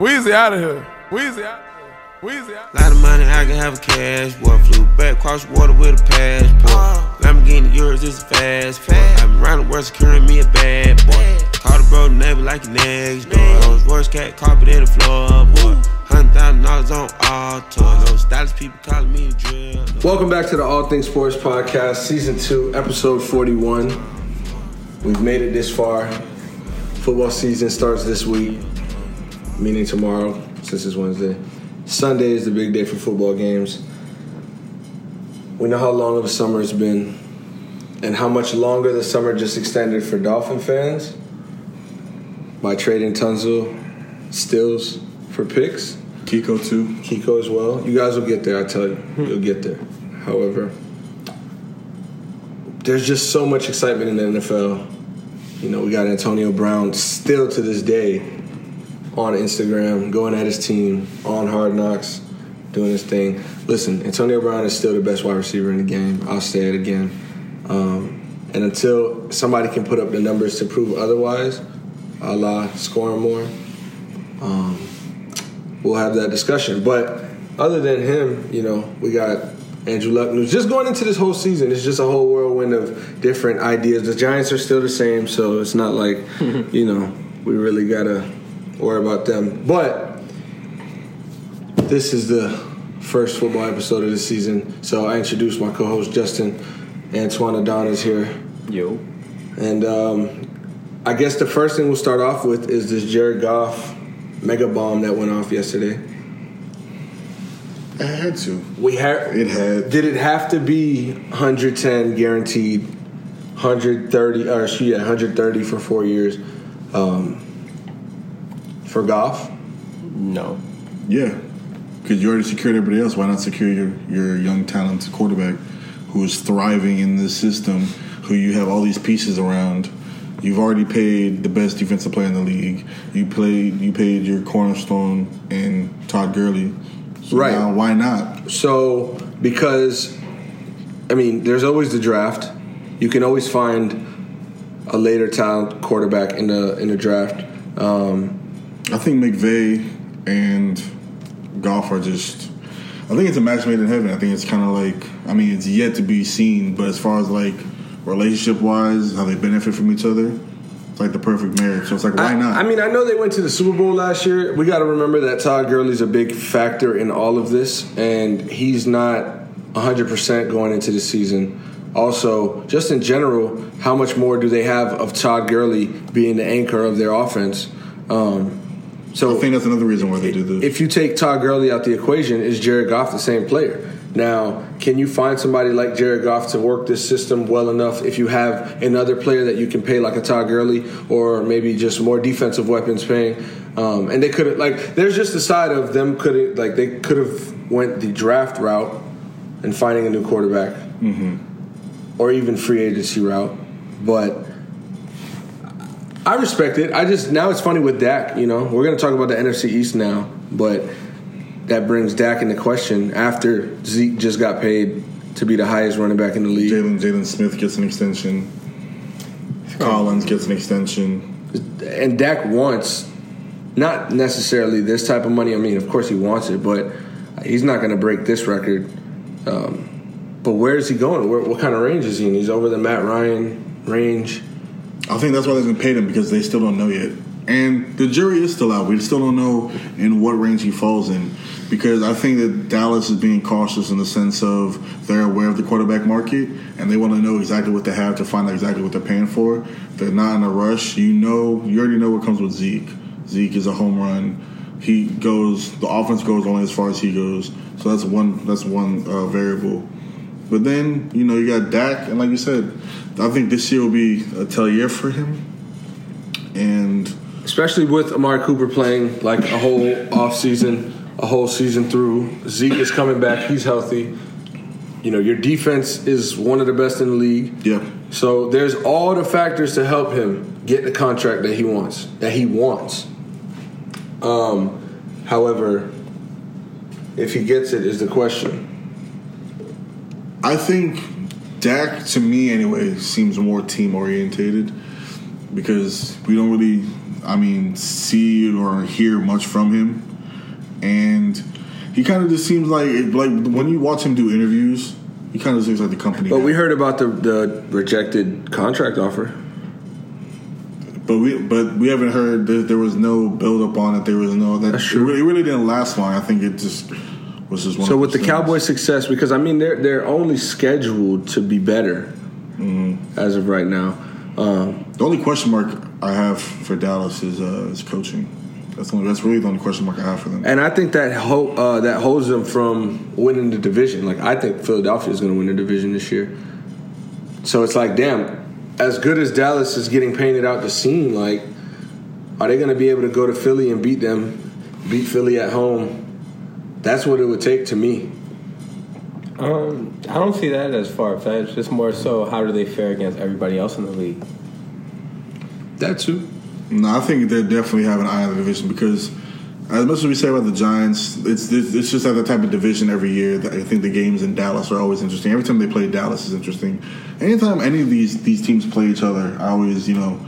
Weezy out of here. Weezy out. Weezy out. Lot of money, I can have a cash. Boy, flew back across the water with a passport. Lamborghini yours is a fast boy. i been around the world securing me a bad boy. Call the bro neighbor like your next door. Those worst cat carpet in the floor, boy. Hundred thousand dollars on all tours. Those stylish people calling me the drill. Welcome back to the All Things Sports Podcast, Season 2, Episode 41. We've made it this far. Football season starts this week, meaning tomorrow, since it's Wednesday. Sunday is the big day for football games. We know how long of a summer it's been, and how much longer the summer just extended for Dolphin fans by trading Tunsil Stills for picks. Kiko too. Kiko as well. You guys will get there, I tell you. Hmm. You'll get there. However, there's just so much excitement in the NFL. You know, we got Antonio Brown still to this day on Instagram, going at his team, on Hard Knocks, doing his thing. Listen, Antonio Brown is still the best wide receiver in the game. I'll say it again. Um, and until somebody can put up the numbers to prove otherwise, a la scoring more, um, we'll have that discussion. But other than him, you know, we got Andrew Luck news. Just going into this whole season, it's just a whole whirlwind of different ideas. The Giants are still the same, so it's not like, you know, we really got to worry about them. But this is the first football episode of the season, so I introduced my co host Justin. Antoine Adon is here. Yo. And um, I guess the first thing we'll start off with is this Jared Goff mega bomb that went off yesterday. It had to. We had It had. Did it have to be 110 guaranteed, 130 or yeah, 130 for four years um, for Goff? No. Yeah. Because you already secured everybody else. Why not secure your, your young, talented quarterback who is thriving in this system, who you have all these pieces around? You've already paid the best defensive player in the league. You played. You paid your cornerstone in Todd Gurley. So Right. Now, why not? So because I mean, there's always the draft. You can always find a later talent quarterback in the in the draft. Um, I think McVay and Goff are just. I think it's a match made in heaven. I think it's kind of like. I mean, it's yet to be seen, but as far as like relationship wise, how they benefit from each other, it's like the perfect marriage. So it's like, why I, not? I mean, I know they went to the Super Bowl last year. We got to remember that Todd Gurley's a big factor in all of this, and he's not 100% going into the season. Also, just in general, how much more do they have of Todd Gurley being the anchor of their offense? Um, so I think that's another reason why they do this. if you take Todd Gurley out the equation, is Jared Goff the same player? Now, can you find somebody like Jared Goff to work this system well enough if you have another player that you can pay like a Todd Gurley or maybe just more defensive weapons paying? Um, and they could have like there's just the side of them could have like they could have went the draft route and finding a new quarterback or even free agency route, but I respect it. I just now it's funny with Dak. You know, we're going to talk about the NFC East now, but that brings Dak into question after Zeke just got paid to be the highest running back in the league. Jaylon Jaylon Smith gets an extension. Collins gets an extension. And Dak wants not necessarily this type of money. I mean, of course he wants it, but he's not going to break this record. Um, but where is he going? Where, what kind of range is he in? He's over the Matt Ryan range. I think that's why they didn't pay him because they still don't know yet. And the jury is still out. We still don't know in what range he falls in. Because I think that Dallas is being cautious in the sense of they're aware of the quarterback market and they want to know exactly what they have to find out exactly what they're paying for. They're not in a rush. You know, you already know what comes with Zeke. Zeke is a home run. He goes. The offense goes only as far as he goes. So that's one. That's one uh, variable. But then you know you got Dak, and like you said, I think this year will be a tell year for him. And especially with Amari Cooper playing like a whole off season, a whole season through. Zeke is coming back; he's healthy. You know, your defense is one of the best in the league. yeah, So there's all the factors to help him get the contract that he wants. That he wants. Um, however, if he gets it, is the question. I think Dak, to me anyway, seems more team orientated because we don't really I mean, see or hear much from him, and he kind of just seems like like when you watch him do interviews, he kind of seems like the company. But guy. we heard about the the rejected contract offer. But we but we haven't heard that there was no build up on it. There was no that That's it really, it really didn't last long. I think it just was just one. So with the things. Cowboys' success, because I mean they're they're only scheduled to be better as of right now. Um, the only question mark I have for Dallas is uh, is coaching. That's only, that's really the only question mark I have for them. and I think that ho- uh, that holds them from winning the division. Like I think Philadelphia is going to win the division this year. So it's like, damn, as good as Dallas is getting painted out to seem, like, are they going to be able to go to Philly and beat them, beat Philly at home? That's what it would take to me. Um, I don't see that as far fetched. It's more so how do they fare against everybody else in the league? That too. No, I think they definitely have an eye on the division because, as much as we say about the Giants, it's it's, it's just that the type of division every year. That I think the games in Dallas are always interesting. Every time they play Dallas is interesting. Anytime any of these these teams play each other, I always you know,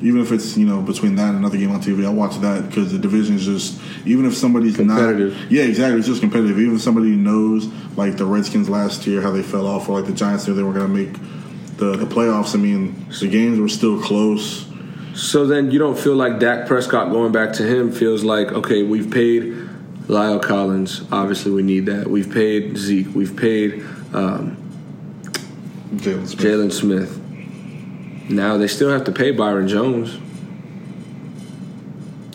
even if it's you know between that and another game on TV, I watch that because the division is just even if somebody's Competitive. not yeah exactly it's just competitive. Even if somebody knows like the Redskins last year how they fell off, or like the Giants knew they were going to make the the playoffs. I mean, the games were still close. So then you don't feel like Dak Prescott going back to him feels like okay, we've paid La'el Collins. Obviously, we need that. We've paid Zeke. We've paid um, Jaylon Smith. Jaylon Smith. Now they still have to pay Byron Jones.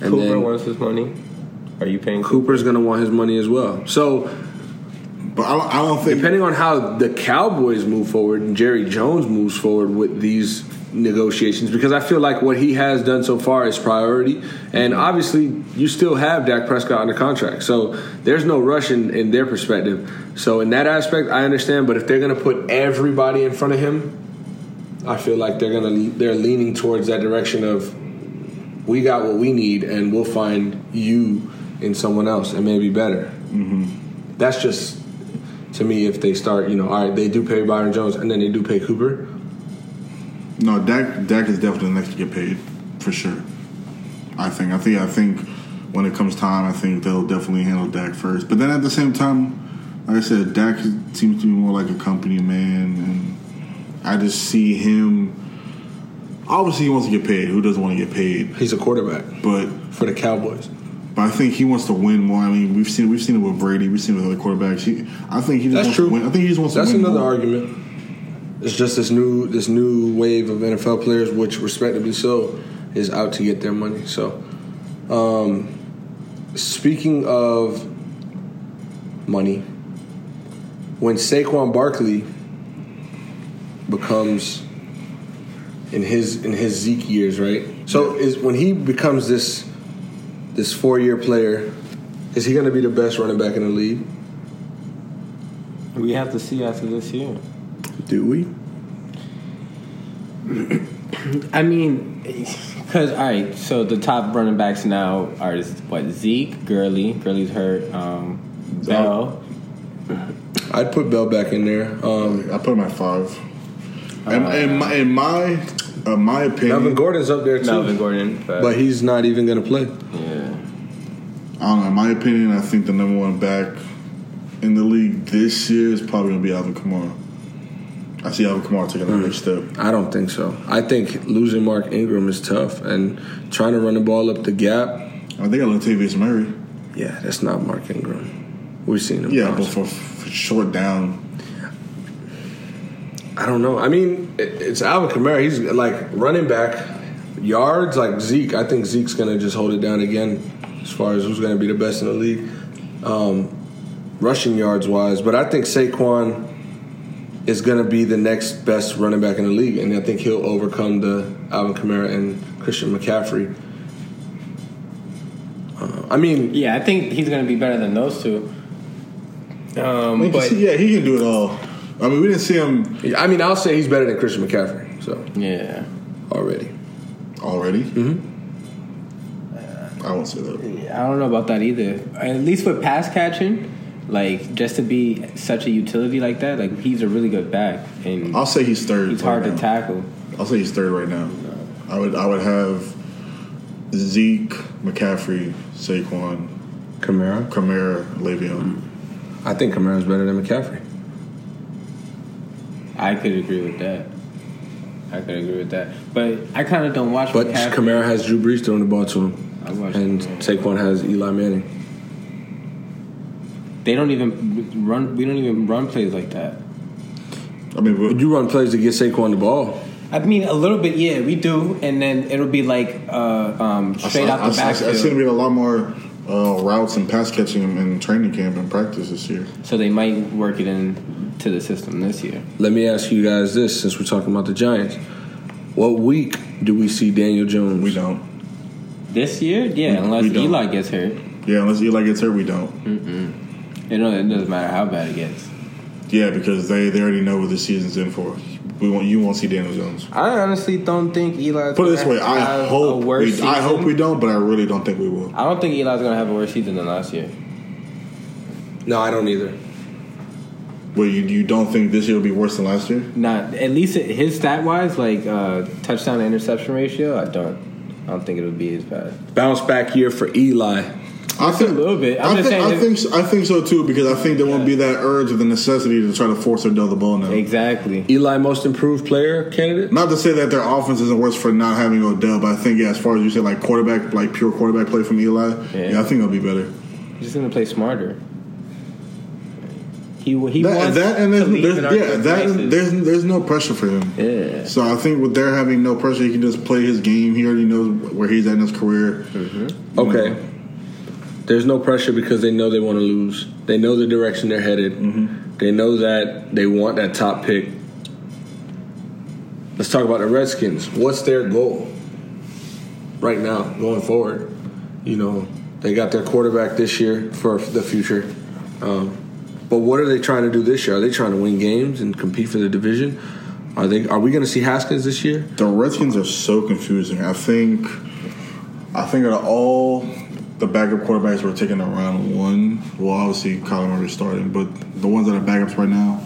And Cooper then wants his money. Are you paying Cooper? Cooper's going to want his money as well. So But I don't, I don't think depending on how the Cowboys move forward and Jerry Jones moves forward with these negotiations, because I feel like what he has done so far is priority, and obviously you still have Dak Prescott under contract, so there's no rush in, in their perspective. So in that aspect, I understand. But if they're going to put everybody in front of him, I feel like they're to they're leaning towards that direction of we got what we need, and we'll find you in someone else, and maybe better. Mm-hmm. That's just to me if they start, you know, all right, they do pay Byron Jones and then they do pay Cooper. no. Dak Dak is definitely the next to get paid for sure. I think. I think. I think when it comes time, I think they'll definitely handle Dak first. But then at the same time, like I said, Dak seems to be more like a company man, and I just see him. Obviously, he wants to get paid. Who doesn't want to get paid? He's a quarterback But for the Cowboys. But I think he wants to win more. I mean, we've seen we've seen it with Brady. We've seen it with other quarterbacks. He, I think he just That's wants true. to win. I think he just wants That's to win That's another more. argument. It's just this new this new wave of NFL players, which respectably so, is out to get their money. So, um, speaking of money, when Saquon Barkley becomes in his in his Zeke years, right? So is when he becomes this this four year player, is he going to be the best running back in the league? We have to see after this year. Do we? I mean, because all right. So the top running backs now are what Zeke, Gurley. Gurley's hurt. Um, Bell. I'd put Bell back in there. Um, I put him at five. And in my in my uh, my opinion, Melvin Gordon's up there too, Melvin Gordon. but he's not even going to play. yeah. I don't know. In my opinion, I think the number one back in the league this year is probably going to be Alvin Kamara. I see Alvin Kamara taking the next step. I don't think so. I think losing Mark Ingram is tough, and trying to run the ball up the gap. I think I Latavius Murray. Yeah, that's not Mark Ingram. We've seen him. Yeah, but for, for short down, I don't know. I mean, it, it's Alvin Kamara. He's like running back yards like Zeke. I think Zeke's going to just hold it down again as far as who's going to be the best in the league, um, rushing yards wise. But I think Saquon is going to be the next best running back in the league, and I think he'll overcome the Alvin Kamara and Christian McCaffrey. Uh, I mean, Yeah, I think he's going to be better than those two. Um, but see- yeah, he can do it all. I mean, we didn't see him I mean, I'll say he's better than Christian McCaffrey. So yeah, already, already. Mm-hmm. I won't say that. I don't know about that either. At least with pass catching, like just to be such a utility like that, like he's a really good back, and I'll say he's third. he's right hard now. to tackle. I'll say he's third right now. I would I would have Zeke, McCaffrey, Saquon, Kamara. Kamara, Le'Veon. I think Kamara's better than McCaffrey. I could agree with that. I could agree with that, but I kind of don't watch. But McCaffrey. Kamara has Drew Brees throwing the ball to him, I watch and Saquon has Eli Manning. They don't even run. We don't even run plays like that. I mean, but- You run plays to get Saquon the ball. I mean, a little bit, yeah, we do, and then it'll be like uh, um, straight I, out the I, I, I backfield. see him being a lot more uh, routes and pass catching in, in training camp and practice this year. so they might work it in to the system this year. Let me ask you guys this: since we're talking about the Giants, what week do we see Daniel Jones? We don't. This year, yeah, We- unless we don't. Eli gets hurt, Yeah, unless Eli gets hurt, we don't. you know, it doesn't matter how bad it gets. Yeah, because they, they already know what the season's in for. We won't. You won't see Daniel Jones. I honestly don't think Eli. Put it this way: I hope we, I hope we don't, but I really don't think we will. I don't think Eli's gonna have a worse season than last year. No, I don't either. Well, you you don't think this year will be worse than last year? Not at least his stat wise, like uh, touchdown to interception ratio. I don't. I don't think it'll be as bad. Bounce back year for Eli. I think a little bit. I'm I just think, saying I think so, I think so too because I think there won't be that urge or the necessity to try to force or Odell the ball now. Exactly. Eli, most improved player candidate. Not to say that their offense isn't worse for not having Odell, but I think yeah, as far as you say, like quarterback, like pure quarterback play from Eli, yeah, Yeah. I think it'll be better. He's just gonna play smarter. He he That, wants that and to there's, leave there's in yeah, that graces. there's there's no pressure for him. yeah. So I think with their having no pressure, he can just play his game. He already knows where he's at in his career. Mm-hmm. Okay. There's no pressure because they know they want to lose. They know the direction they're headed. They know that they want that top pick. Let's talk about the Redskins. What's their goal right now going forward? You know, they got their quarterback this year for the future. Um, but what are they trying to do this year? Are they trying to win games and compete for the division? Are they? Are we going to see Haskins this year? The Redskins are so confusing. I think, I think out of all the backup quarterbacks were taken around one, well, obviously Kyler Murray starting, but the ones that are backups right now,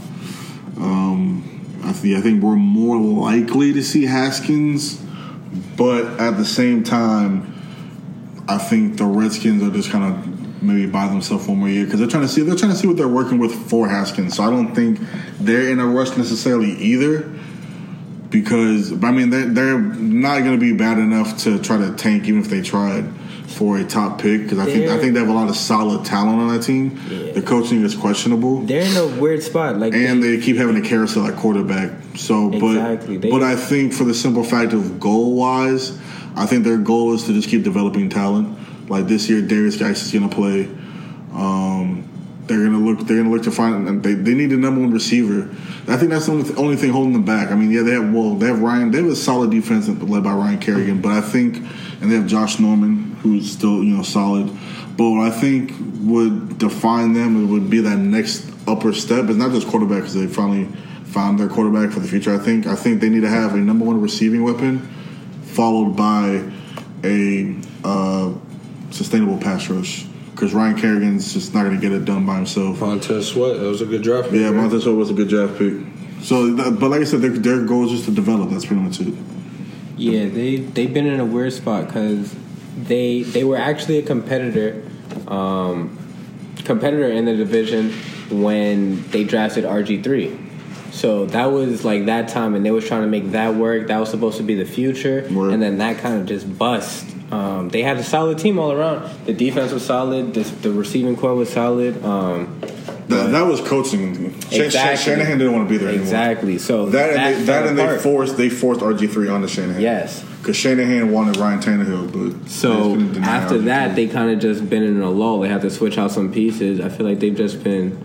um, I think I think we're more likely to see Haskins, but at the same time, I think the Redskins are just kind of maybe buy themselves one more year because they're trying to see they're trying to see what they're working with for Haskins. So I don't think they're in a rush necessarily either because I mean they're, they're not going to be bad enough to try to tank even if they tried for a top pick because I think I think they have a lot of solid talent on that team. The coaching is questionable. They're in a weird spot. Like and they keep having a carousel at quarterback. So, Exactly. but They- but I think for the simple fact of goal wise, I think their goal is to just keep developing talent. Like this year, Derrius Guice is going to play. Um, they're to look. They're to look to find. They, they need a number one receiver. I think that's the only, only thing holding them back. I mean, yeah, they have well, they have Ryan. They have a solid defense led by Ryan Kerrigan, but I think, and they have Josh Norman, who's still you know solid. But what I think would define them would be that next upper step. It's not just quarterback because they finally found their quarterback for the future. I think. I think they need to have a number one receiving weapon, followed by a uh, sustainable pass rush. Because Ryan Kerrigan's just not going to get it done by himself. Montez Sweat. That was a good draft. pick, Yeah, right? Montez Sweat was a good draft pick. So, but like I said, their, their goal is just to develop. That's pretty much it. Yeah, they they've been in a weird spot because they they were actually a competitor, um, competitor in the division when they drafted RG three. So that was like that time, and they was trying to make that work. That was supposed to be the future, Word. and then that kind of just bust. Um, they had a solid team all around. The defense was solid. The, the receiving corps was solid. Um, That, that was coaching. Shan- Exactly. Shanahan didn't want to be there anymore. exactly. So That and, they, that and they forced they forced RG three onto Shanahan. Yes. because Shanahan wanted Ryan Tannehill, but So they just couldn't deny after RG3. that, they kind of just been in a lull. They had to switch out some pieces. I feel like they've just been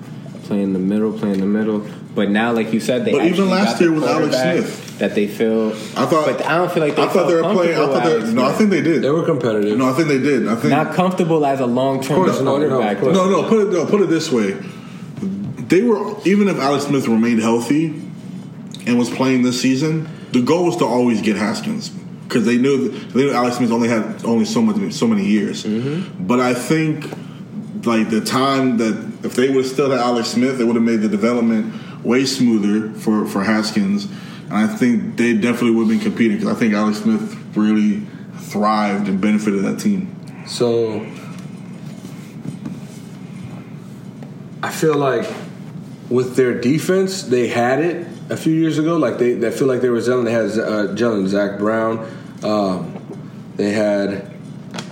playing the middle, playing the middle. But now, like you said, they But even last got year with Alex Smith. that they feel. I thought. but I don't feel like they I thought they were felt playing. I thought comfortable they. with No, I think they did. They were competitive. No, I think they did. I think not comfortable as a long term course not, no, quarterback. No, no. Put it no. Put it this way. They were even if Alex Smith remained healthy and was playing this season, the goal was to always get Haskins because they knew they knew Alex Smith only had only so much so many years. Mm-hmm. But I think like the time that if they would have still had Alex Smith, they would have made the development way smoother for for Haskins. And I think they definitely would have been competing because I think Alex Smith really thrived and benefited that team. So I feel like with their defense, they had it a few years ago. Like they, they feel like they were gelling. They had uh, gelling Zach Brown. Um, they had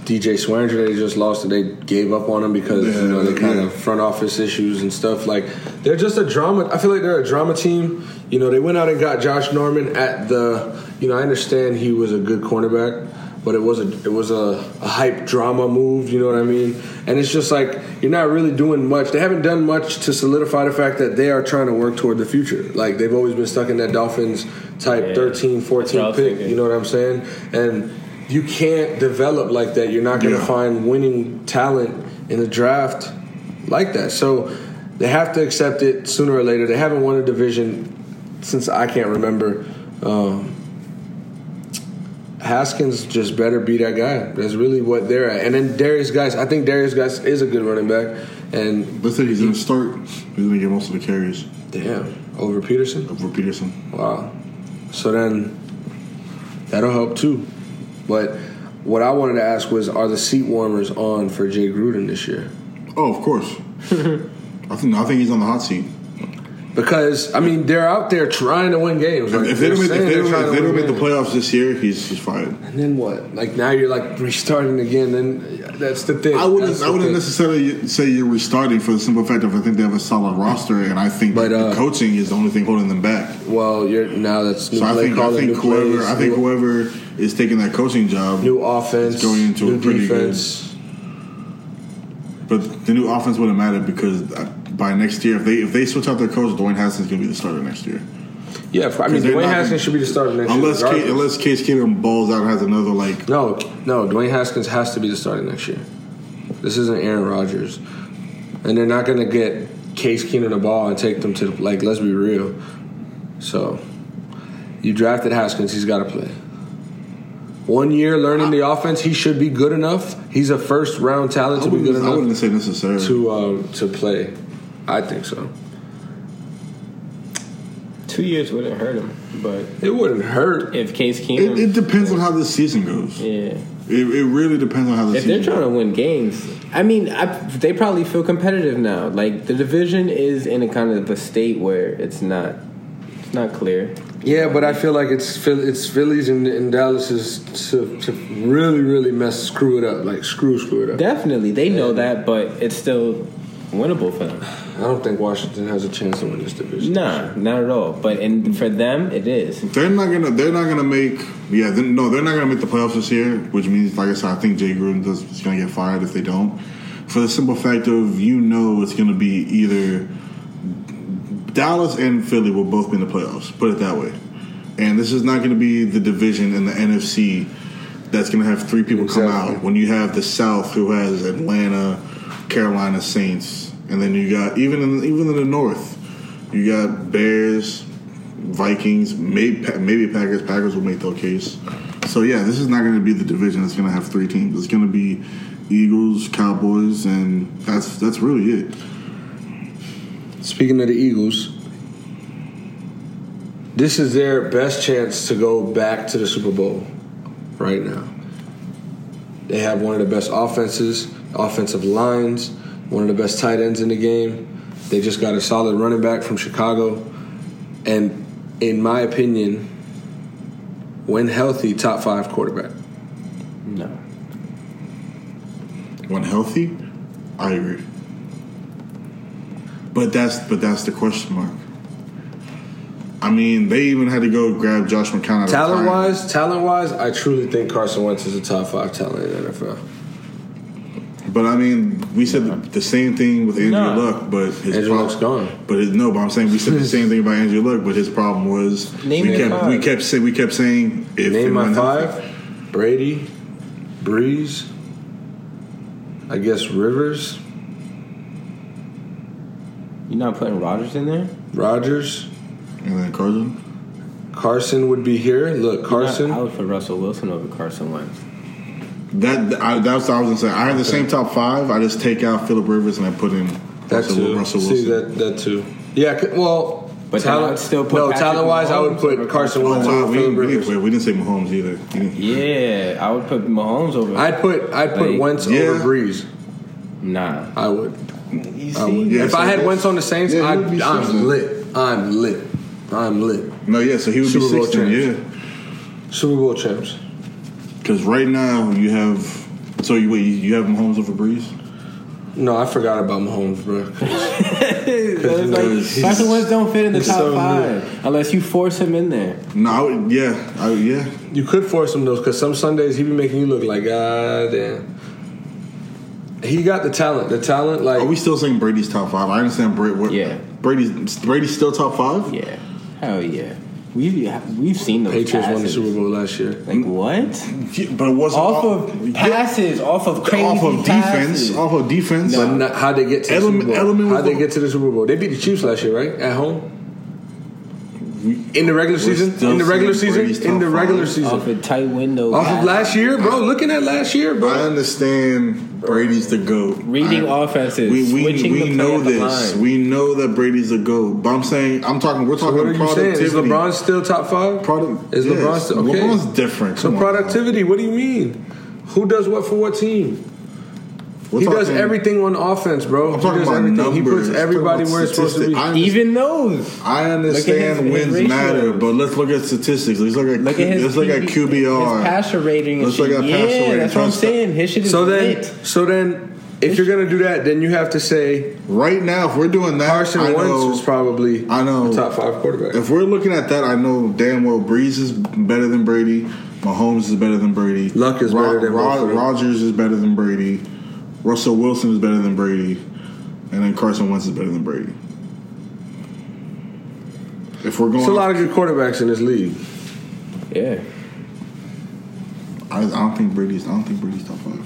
DJ Swearinger. They just lost and they gave up on him because Yeah, you know they kind yeah. of front office issues and stuff. Like they're just a drama. I feel like they're a drama team. You know, they went out and got Josh Norman at the. You know, I understand he was a good cornerback, but it was a it was a, a hype drama move. You know what I mean? And it's just like you're not really doing much. They haven't done much to solidify the fact that they are trying to work toward the future. Like they've always been stuck in that Dolphins type Yeah. 13, That's what I 14 pick. thinking. You know what I'm saying? And you can't develop like that. You're not going to Yeah. find winning talent in the draft like that. So they have to accept it sooner or later. They haven't won a division since I can't remember. Um, Haskins just better be that guy. That's really what they're at. And then Derrius Guice, I think Derrius Guice is a good running back. And Let's say he's going to start. He's going to get most of the carries damn, over Peterson. over Peterson. Wow. So then that'll help too. But what I wanted to ask was are the seat warmers on for Jay Gruden this year? Oh, of course. I think I think he's on the hot seat. Because I mean they're out there trying to win games. Like, if they don't they're make, if they they're don't, if to they don't make the playoffs this year, he's he's fired. And then what? Like now you're like restarting again. Then that's the thing. I wouldn't. That's I wouldn't thing. necessarily say you're restarting for the simple fact of I think they have a solid roster, and I think But, the uh, coaching is the only thing holding them back. Well, you're now that's new So I think I think whoever plays, I think whoever is taking that coaching job, new offense, is going into a pretty good- defense. but the new offense wouldn't matter because uh, by next year, if they if they switch out their coach, Dwayne Haskins is going to be the starter next year. Yeah, I mean Dwayne Haskins should be the starter next Unless year. Case, unless Case Keenum balls out and has another like No, no, Dwayne Haskins has to be the starter next year. This isn't Aaron Rodgers. And they're not going to get Case Keenum the ball and take them to, like, let's be real. So, you drafted Haskins, he's got to play. One year learning the offense, he should be good enough. He's a first round talent to be good wouldn't, I wouldn't say necessarily. to um, to play. I think so. Two years wouldn't hurt him, but It wouldn't hurt. if Case Keenum, it, it depends on how this season goes. yeah, It, it really depends on how this if they're season trying to win games, I mean, I, they probably feel competitive now. Like the division is in a kind of a state where it's not, it's not clear. Yeah, but I feel like it's Phil- it's Phillies and, and Dallas's to, to really really mess screw it up like screw screw it up. Definitely, they know that, but it's still winnable for them. I don't think Washington has a chance to win this division. Nah, not at all. But in, for them, it is. They're not gonna. They're not gonna make. Yeah, they, no, they're not gonna make the playoffs this year. Which means, like I said, I think Jay Gruden does, is gonna get fired if they don't. For the simple fact of you know it's gonna be either Dallas and Philly will both be in the playoffs. Put it that way. And this is not gonna be the division in the NFC that's gonna have three people come out when you have the South who has Atlanta, Carolina Saints, and then you got even in even in the North, you got Bears, Vikings, maybe maybe Packers. Packers will make their case. So yeah, this is not going to be the division that's going to have three teams. It's going to be Eagles, Cowboys, and that's that's really it. Speaking of the Eagles, this is their best chance to go back to the Super Bowl right now. They have one of the best offenses, offensive lines, one of the best tight ends in the game. They just got a solid running back from Chicago. And in my opinion, when healthy, top five quarterback. No. When healthy, I agree. But that's but that's the question mark. I mean, they even had to go grab Josh McCown. Out Talent retirement. wise, talent wise, I truly think Carson Wentz is a top five talent in the NFL. But I mean, we said the, the same thing with Andrew Nah. Luck, but his Andrew prob- Luck's gone. But it, no, but I'm saying we said the same thing about Andrew Luck, but his problem was Name we kept five. we kept saying we kept saying if Name my when healthy. five: Brady, Brees, I guess Rivers, You're not putting Rodgers in there? Rodgers, and then Carson. Carson would be here. Look, Carson. I would put Russell Wilson over Carson Wentz. That I, that's what I was gonna say. I have the same top five. I just take out Philip Rivers and I put in That Russell, too. Russell Wilson. See that that too. Yeah. Well, But then I'd still put no talent wise, I would put Carson Wentz wow, over we, Philip Rivers. didn't, we didn't say Mahomes either. Yeah, I would put Mahomes over. I'd put I'd put Like, Wentz yeah. over Brees. nah. I would. You I would. see, Yeah, if so I had that's- Wentz on the Saints, yeah, I'd, be I'm shooting. lit. I'm lit. I'm lit. No, yeah, so he would Super be Bowl 16, yeah. Super Bowl champs. Because right now you have. So you wait, you- you have Mahomes over Brees? No, I forgot about Mahomes, bro. it's like he's- Carson Wentz don't fit in the he's top so five unless you force him in there. No, I would, yeah, I, yeah. You could force him though, because some Sundays he be making you look like God damn. He got the talent. The talent, like Are we still saying Brady's top five? I understand Brady. What, Yeah. Brady's Brady's still top five. Yeah, hell yeah. We've we've seen those Patriots won the. Super Bowl last year. Like what? Yeah, but it wasn't Off all- of yeah, passes, off of crazy off of defense, off of defense. But not, how'd they get to the Element- Super Bowl? Element how'd they get to the Super Bowl? They beat the Chiefs last year, right? At home. In the regular season. In the regular season. In the regular five. season. off a tight window. Off of last year, bro. Looking at last year, bro. I understand Brady's the goat. Reading I- offenses, We we, switching we the play know the this. line. We know that Brady's the goat. But I'm saying I'm talking. We're talking What are you saying? productivity. Is LeBron still top five? Product, Is yes. LeBron still okay? LeBron's different. So on, man. productivity. What do you mean? Who does what for what team? We're he does everything on offense, bro. I'm he talking does about everything. numbers. He puts everybody where it's supposed to be. statistics. I Even those. I understand his- his wins matter, but let's look at statistics. Let's look at Look at his, let's look at QBR. his passer rating. And Let's shit. look at yeah, passer rating. that's what I'm saying. His shit is So then, lit. so then, if you're gonna do that, then you have to say Right now, if we're doing that, Carson I Wentz know, was probably I know. a top five quarterback. If we're looking at that, I know damn well Brees is better than Brady. Mahomes is better than Brady. Luck is better than both of. Rodgers is better than Brady. Russell Wilson is better than Brady, and then Carson Wentz is better than Brady. If we're going, There's a lot of good quarterbacks in this league. Yeah. I, I don't think Brady's. I don't think Brady's top five.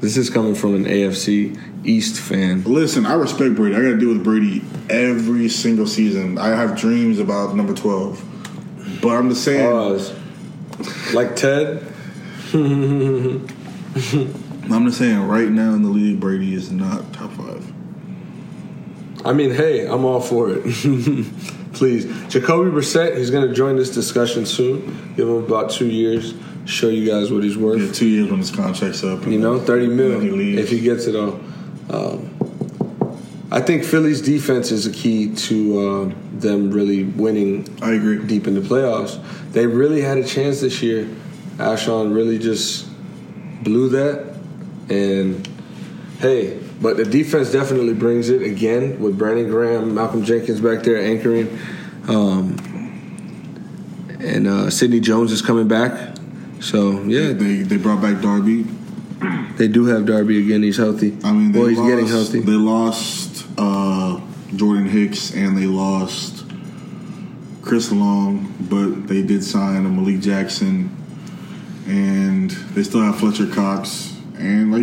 This is coming from an AFC East fan. Listen, I respect Brady. I got to deal with Brady every single season. I have dreams about number twelve, but I'm just saying. Pause. Like Ted. I'm just saying. Right now in the league, Brady is not top five. I mean, hey, I'm all for it. Please, Jacoby Brissett. He's going to join this discussion soon. Give him about two years. Show you guys what he's worth. Yeah, two years when his contract's up. You know, thirty mil he if he gets it all. Um, I think Philly's defense is a key to uh, them really winning I agree. deep in the playoffs. They really had a chance this year. Alshon really just blew that, and hey, but the defense definitely brings it again with Brandon Graham, Malcolm Jenkins back there anchoring, um, and uh, Sidney Jones is coming back. So yeah, They they brought back Darby. they do have Darby again. He's healthy. I mean, they well, he's lost, getting healthy. They lost uh, Jordan Hicks and they lost Chris Long, but they did sign a Malik Jackson, and they still have Fletcher Cox. And like,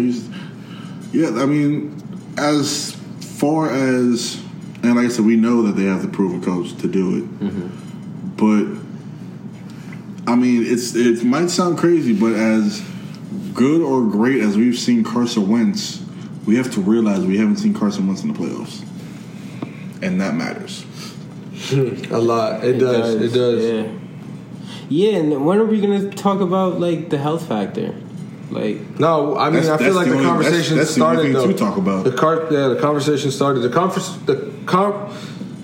you yeah, I mean, as far as and like I said, we know that they have the proven coach to do it, mm-hmm. but I mean, it's it might sound crazy, but as good or great as we've seen Carson Wentz, we have to realize we haven't seen Carson Wentz in the playoffs, and that matters. a lot. It, does. It does. Yeah. Yeah, and when are we gonna talk about like the health factor? Like, No, I mean That's- I feel like the the, only- conversation that's- that's the only started thing though. to talk about. The car, yeah, the conversation started. The conference, the car,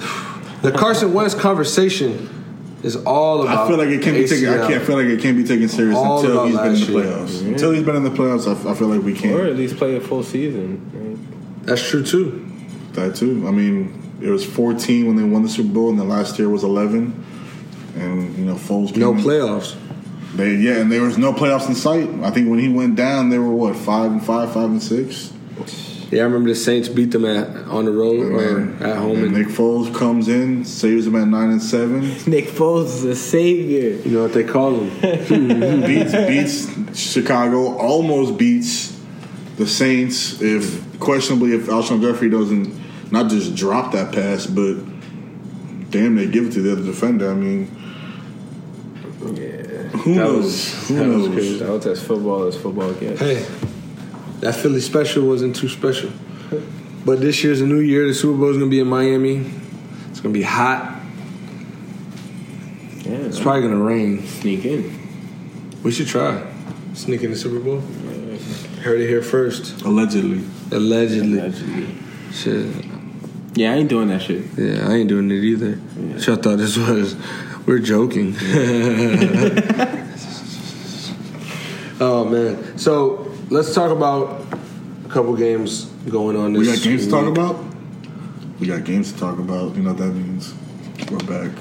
the Carson Wentz conversation is all about. I feel like it can't be taken. I can't feel like it can't be taken serious All until he's been in last the year. playoffs. Until he's been in the playoffs, I, I feel like we can't. Or at least play a full season. Right? That's true too. That too. I mean, it was 14 when they won the Super Bowl, and then last year was 11. And you know, Foles. No came in. playoffs. They yeah, and there was no playoffs in sight. I think when he went down, they were what five and five, five and six. Yeah, I remember the Saints beat them at on the road or at home, and and Nick Foles comes in, saves them at nine and seven, Nick Foles is a savior. you know what they call him? beats beats Chicago, almost beats the Saints. If questionably, if Alshon Jeffery doesn't not just drop that pass, but damn, they give it to the other defender. I mean, Yeah, who That knows? was- who that was knows? crazy. that was as football as football gets. hey, that Philly special wasn't too special. But this year's a new year. The Super Bowl is gonna be in Miami. It's gonna be hot. Yeah, It's probably gonna rain. sneak in. We should try sneak in the Super Bowl. Heard it here first. Allegedly. Allegedly. Allegedly. Shit. Yeah, I ain't doing that shit. Yeah, I ain't doing it either. Sure, I thought this was. We're joking. oh man. So let's talk about a couple games going on. This We got games to talk about? We got games to talk about. You know what that means? We're back.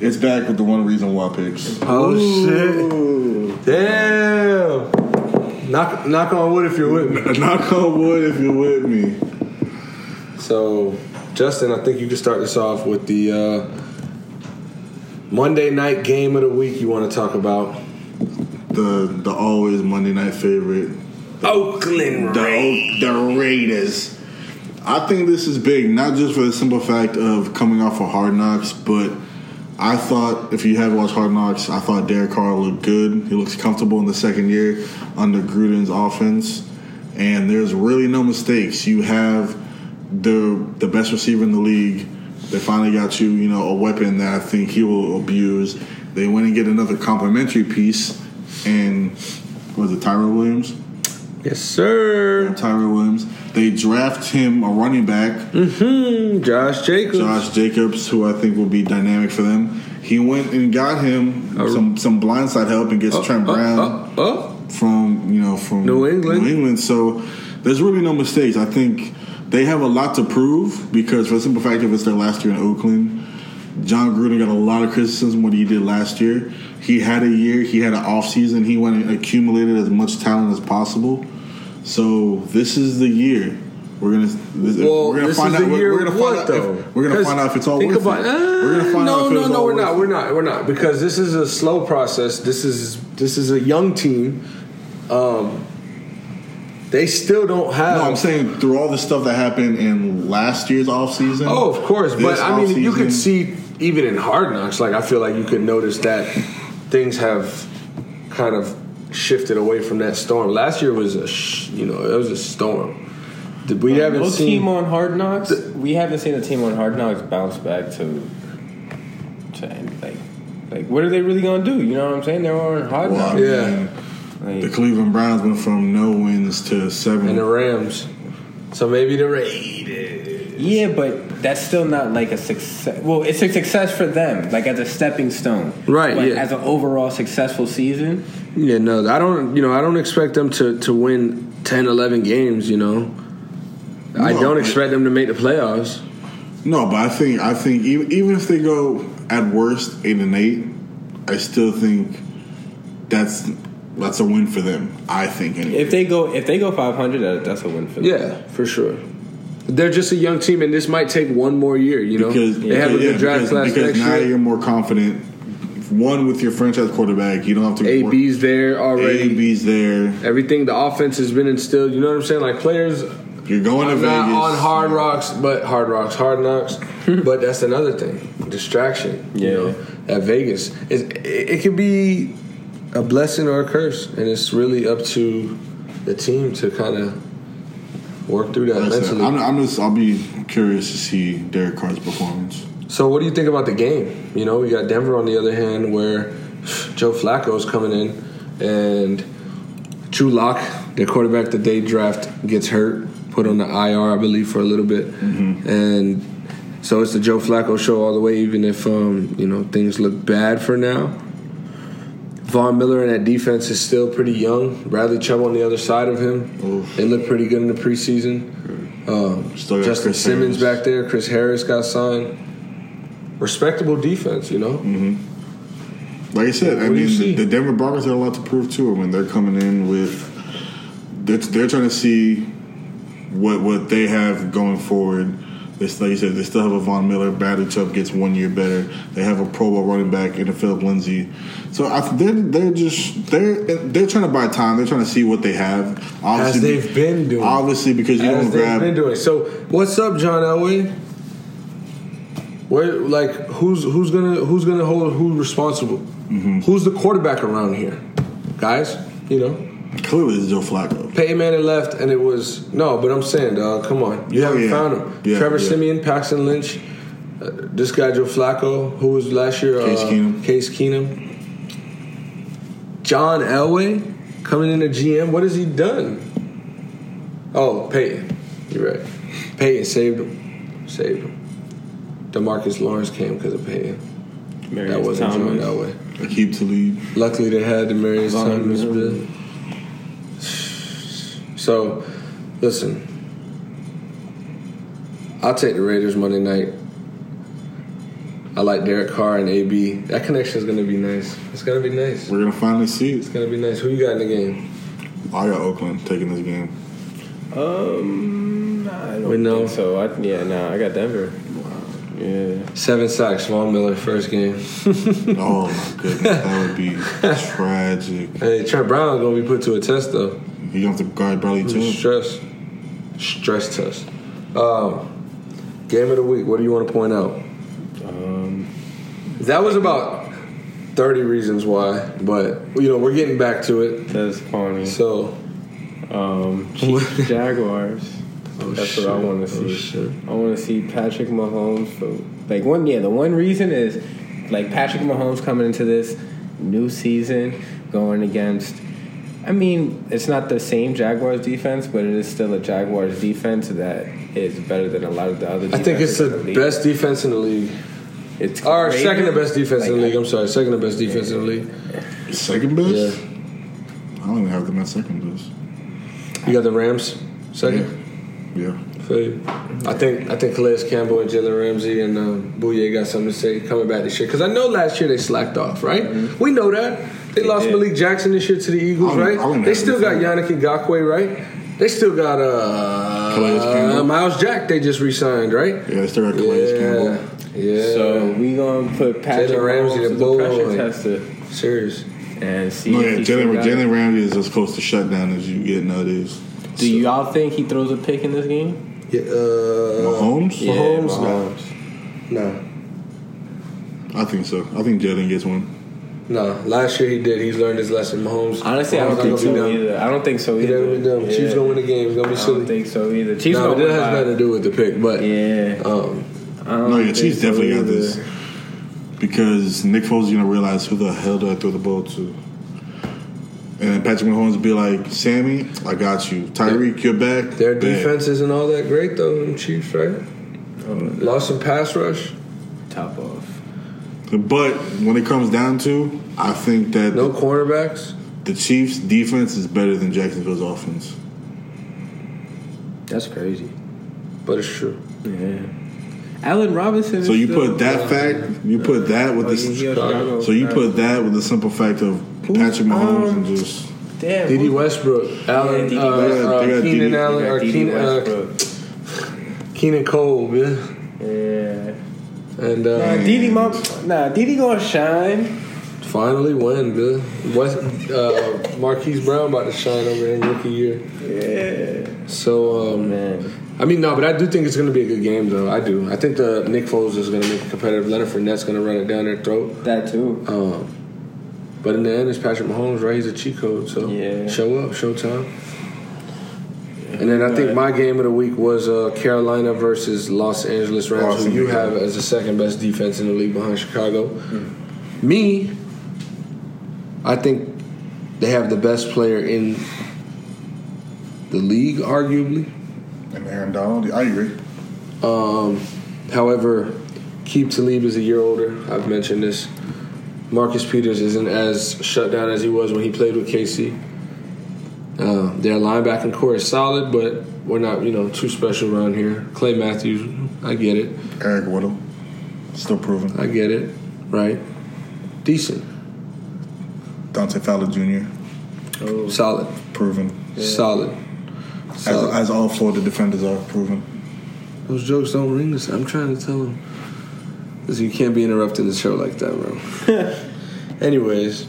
It's back with the one reason why picks. Oh shit! Damn. Knock knock on wood if you're with me. Knock on wood if you're with me. So, Justin, I think you can start this off with the uh, Monday night game of the week you want to talk about. The the always Monday night favorite. Oakland The, the Raiders. I think this is big, not just for the simple fact of coming off of Hard Knocks, but I thought if you had watched Hard Knocks, I thought Derek Carr looked good. He looks comfortable in the second year under Gruden's offense, and there's really no mistakes. You have the the best receiver in the league. They finally got you, you know, a weapon that I think he will abuse. They went and get another complimentary piece, and was it Tyrell Williams? Yes, sir. Tyrell Williams. They draft him a running back, Mm-hmm. Josh Jacobs. Josh Jacobs, who I think will be dynamic for them. He went and got him some some blindside help and gets Oh, Trent oh, Brown oh. from you know from New England. New England. So there's really no mistakes. I think they have a lot to prove because for the simple fact of it's their last year in Oakland. Jon Gruden got a lot of criticism what he did last year. He had a year, he had an off season. He went and accumulated as much talent as possible. So this is the year. We're gonna this, Well, we're gonna this find is out. the We're, year we're gonna find what out. though? If, we're gonna find out if it's all worth about, it. Uh, we're gonna find no, out if no, it's no, we're not. it. We're not. We're not because this is a slow process. This is this is a young team. Um, they still don't have. No, I'm saying through all the stuff that happened in last year's offseason. Oh, of course, but I mean, you could see even in Hard Knocks. Like I feel like you could notice that things have kind of shifted away from that storm. Last year was a, sh- you know, it was a storm. Did- We haven't no seen. team on Hard Knocks. we haven't seen a team on Hard Knocks bounce back to, to end- like, like what are they really gonna do? You know what I'm saying? They're on Hard Well, Knocks. Yeah. mean, Like, The Cleveland Browns went from no wins to seven. and the Rams. So maybe the Raiders. yeah, but that's still not like a success. Well, it's a success for them, like as a stepping stone. Right, But yeah. as an overall successful season, Yeah, no, I don't. You know, I don't expect them to to win 10, 11 games. You know, I don't expect them to make the playoffs. No, but I think I think even, even if they go at worst eight and eight, I still think that's that's a win for them. I think anyway. if they go if they go 500, that, that's a win for them. Yeah, for sure. They're just a young team, and this might take one more year. You know, because they have a yeah, good draft because, class because next now year. you're more confident. One with your franchise quarterback, you don't have to. AB's there already. AB's there. Everything the offense has been instilled. You know what I'm saying? Like players You're going to are Vegas not on hard rocks, but hard rocks, hard knocks. but that's another thing, distraction. You know, at Vegas, it, it, it could be a blessing or a curse, and it's really up to the team to kind of work through that said, mentally. I'm, I'm just. I'll be curious to see Derek Carr's performance. So, what do you think about the game? You know, you got Denver on the other hand, where Joe Flacco is coming in, and Drew Lock, their quarterback that they draft, gets hurt, put on the IR, I believe, for a little bit, and so it's the Joe Flacco show all the way. Even if um, you know things look bad for now, Von Miller and that defense is still pretty young. Bradley Chubb on the other side of him, Oof. they look pretty good in the preseason. Um, Justin Chris Simmons Harris. back there. Chris Harris got signed. Respectable defense, you know. Like I said, I What you mean, the, the Denver Broncos have a lot to prove too. I mean, they're coming in with they're, they're trying to see what what they have going forward. They, like you said, they still have a Von Miller. Bradley Chubb gets one year better. They have a Pro Bowl running back in a Phillip Lindsay. So I, they're they're just they're they're trying to buy time. They're trying to see what they have. As Obviously, they've been doing. obviously because you As don't grab as they've grab been doing. So, what's up, John Elway? Where, like, who's who's gonna who's gonna hold who's responsible? Mm-hmm. Who's the quarterback around here, guys? You know, Clearly, it's Joe Flacco. Peyton Manning left, and it was no. But I'm saying, dog, come on, you haven't yeah. found him. Yeah, Trevor yeah. Simeon, Paxton Lynch, uh, this guy Joe Flacco, who was last year, Case uh, Keenum. Case Keenum, John Elway coming in the GM. What has he done? Oh, Peyton, you're right. Peyton saved him, saved him. Demarcus Lawrence came because of Peyton. Demaryius wasn't John Thomas. Elway. Keep to lead. Luckily, they had Demaryius Von Thomas Miller. bit. So, listen, I'll take the Raiders Monday night. I like Derek Carr and AB. That connection is going to be nice. It's going to be nice. We're gonna finally see It's going to be nice. Who you got in the game? I got Oakland taking this game. Um, I don't We know. think so. I, yeah, no, I got Denver. Yeah. Seven sacks, Von Miller, first game. Oh my goodness, that would be tragic. Hey, Trent Brown going to be put to a test, though. You have to guard Bradley too. Stress. Stress test. Um, game of the week. What do you want to point out? Um, That was about 30 reasons why, but you know, we're getting back to it. that's funny. So, Um, Chiefs Jaguars. That's what I want to Oh, see. shit. I want to see Patrick Mahomes. For, like one, yeah. The one reason is like Patrick Mahomes coming into this new season going against. I mean, it's not the same Jaguars defense, but it is still a Jaguars defense that is better than a lot of the other. I think it's defenses in the best defense in the league. It's Or great. second to best defense in the league. I'm sorry, second to best defense in the league. Second best? Yeah. I don't even have them at second best. You got the Rams second. Yeah. Feel you. I think I think Calais Campbell and Jalen Ramsey and um, Bouye got something to say coming back this year because I know last year they slacked off, right? We know that they, lost did. Malik Jackson this year to the Eagles, I wouldn't- right? I wouldn't They still got defended. Yannick Ngakoue, right? They still got uh, Calais Campbell. Myles Jack. They just re-signed, right? Yeah, they still got Calais yeah, Campbell. yeah. So we gonna put Patrick Jalen Ramsey, Mahomes the as a pressure boy. tester serious. and see. No, if yeah, he still Jalen got it. Jalen Ramsey is as close to shutdown as you get nowadays. Do y'all think he throws a pick in this game? Yeah, uh, Mahomes? Yeah, Mahomes, Mahomes. no, I think so. I think Jalen gets one. No. Last year he did. He's learned his lesson. Mahomes. Honestly, I don't think so either. I don't think so He either. never been dumb. Yeah. Chiefs gonna win the game. It's gonna be silly. I silly. don't think so either. Chiefs no, gonna but that win has by- nothing to do with the pick. But Yeah. um, No, yeah, Chiefs so definitely got this. Because Nick Foles is gonna realize who the hell do I throw the ball to? And then Patrick Mahomes will be like, Sammy, I got you. Tyreek, you're back. their Bet. defense isn't all that great though. Them Chiefs, right? Lost some pass rush. Top off. But when it comes down to, I think that No cornerbacks. the Chiefs' defense is better than Jacksonville's offense. That's crazy. But it's true. Yeah. Allen Robinson. So is you put that fact, you put that with Oh, he- he the, so you put that with the simple fact of Patrick Mahomes and just Damn. Dede Westbrook, Allen, Dede uh, Westbrook. uh, Keenan Allen, or Keenan, uh, Keenan Cole, yeah. Yeah. And Nah, uh, Dede, mom, nah, Dede gonna shine. finally win, good. West, uh, Marquise Brown about to shine over in rookie year. Yeah. So um, Man. I mean, no, but I do think it's going to be a good game, though. I do. I think the Nick Foles is going to make it competitive. Leonard Fournette's going to run it down their throat. That too. Um, but in the end, it's Patrick Mahomes, right? He's a cheat code, so Yeah. show up, showtime. And then I think my game of the week was uh, Carolina versus Los Angeles Rams, Awesome, who you have as the second best defense in the league behind Chicago. Me, I think they have the best player in the league, arguably. and Aaron Donald. I agree. Um, however, Aqib Talib is a year older. I've mentioned this. Marcus Peters isn't as shut down as he was when he played with KC. Uh, their linebacking corps is solid, but we're not, you know, too special around here. Clay Matthews, I get it. Eric Weddle, still proven. I get it. Right? Decent. Dante Fowler Jr. Solid. proven. Solid. As, Solid. as all Florida defenders are proven. Those jokes don't ring this. I'm trying to tell him. Listen, you can't be interrupting the show like that, bro. Anyways,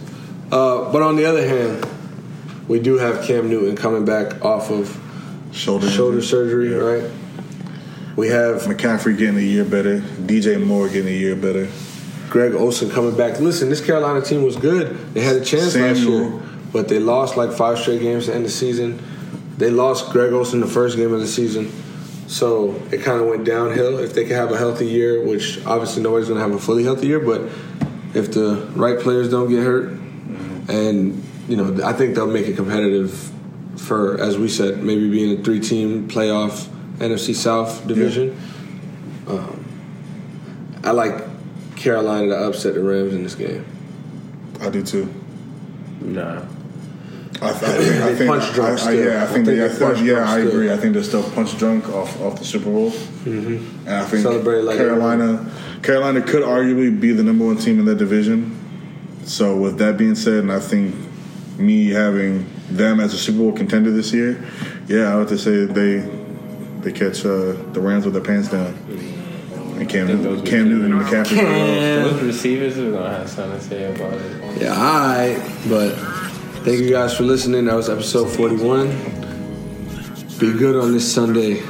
uh, but on the other hand, we do have Cam Newton coming back off of Shoulder shoulder surgery, Yeah. right? We have McCaffrey getting a year better. DJ Moore getting a year better. Greg Olsen coming back. Listen, this Carolina team was good. They had a chance last year. But they lost like five straight games to end the season. They lost Greg Olsen the first game of the season. So it kind of went downhill. If they could have a healthy year, which obviously nobody's going to have a fully healthy year, but if the right players don't get hurt, mm-hmm. and you know, I think they'll make it competitive for, as we said, maybe being a three-team playoff NFC South division. Um, I like Carolina to upset the Rams in this game. I do too. Nah. I, I think, I They think, punch drunk I- I- still. yeah, I I think, think they, they I punch think- yeah, drunk I still. agree. I think they're still punch drunk off, off the Super Bowl, mm-hmm. and I think Celebrate like Carolina, Carolina could arguably be the number one team in that division. So with that being said, and I think me having them as a Super Bowl contender this year, yeah, I would have to say they they catch uh, the Rams with their pants down. And Cam, think Newton- those Cam Newton and McCaffrey. Those receivers are gonna have something to say about it. Yeah, all right. But thank you guys for listening. That was episode 41. Be good on this Sunday.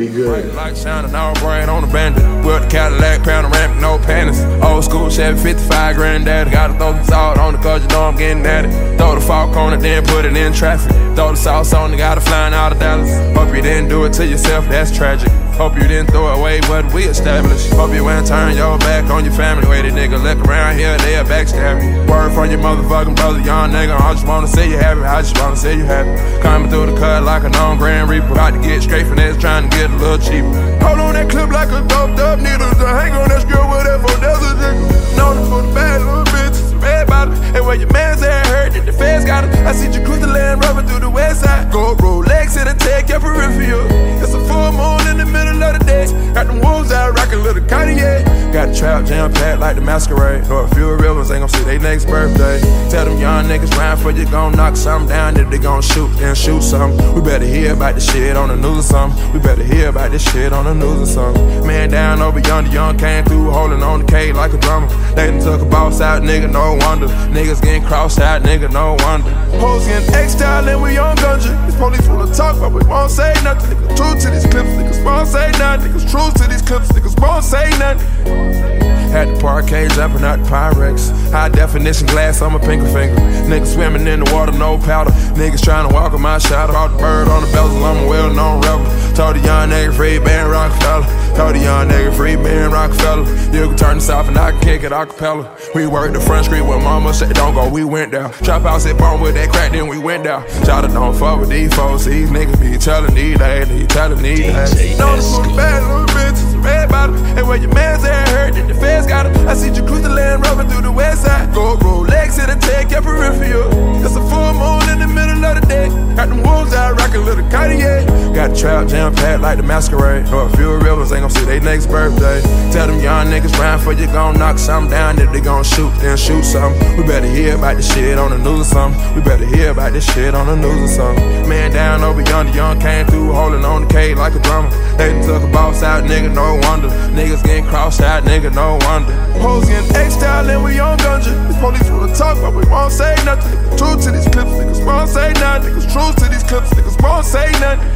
Be good. Like shining all brain on the bandit. With the Cadillac, panoramic, no panties. Old school Chevy 55 granddaddy. Gotta throw some salt on it cause you know I'm getting at it. Throw the fork on it, then put it in traffic. Throw the sauce on it, gotta flying out of Dallas. Hope you didn't do it to yourself, that's tragic. Hope you didn't throw away what we established. Hope you ain't turn your back on your family. Way the nigga look around here, they'll backstab you. Word from your motherfucking brother, young nigga. I just wanna see you happy, I just wanna see you happy. Coming through the cut like a known Grand Reaper. About to get straight finesse, trying to get a little cheaper. Hold on that clip like a doped up needle. To hang on that skirt with Packed like the masquerade. Or a few real ones ain't gon' see they next birthday. Tell them young niggas round for you gon' knock something down. If they gon' shoot, then shoot some. We better hear about this shit on the news or something. We better hear about this shit on the news or something. Man down over yonder, young came through holding on the K like a drummer. They done took a boss out, nigga, no wonder. Niggas getting crossed out, nigga, no wonder. Hoes getting X-style and we on gunja. These police wanna talk, but we won't say nothing. Niggas true to these clips, niggas won't say nothing. Niggas true to these clips, niggas won't say nothing. Had the parquet jumping out the Pyrex. High definition glass on my pinky finger. Niggas swimming in the water, no powder. Niggas trying to walk on my shadow. Caught the bird on the bezel, I'm a well known rebel. Told the young nigga free Ben Rockefeller. Told the young nigga free Ben Rockefeller. You can turn this off and I can kick it a cappella. We worked the front street when mama said don't go, we went down. Trap house at bone with that crack, then we went down. Shout out don't fuck with these folks. These niggas be telling these days, they telling these days. Know the bad little bitches, red bottom. And where your man's at I see you cruise the land rubbing through the west side. Go Rolex the tech, your peripheral. It's a full moon Got them wolves out rocking little Cartier. Got the trap jam packed like the masquerade. Or a few ones ain't gon' see they next birthday. Tell them young niggas round for you gon' knock something down. If they gon' shoot, then shoot something. We better hear about this shit on the news or something. We better hear about this shit on the news or something. Man down over yonder, young came through holding on the K like a drummer. They took a boss out, nigga, no wonder. Niggas getting crossed out, nigga, no wonder. Hoes getting X-style and we on gunja. These police wanna talk, but we won't say nothing. True to these clips, niggas won't say nothing. Niggas true to these clips, niggas won't say nothing.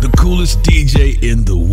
The coolest DJ in the world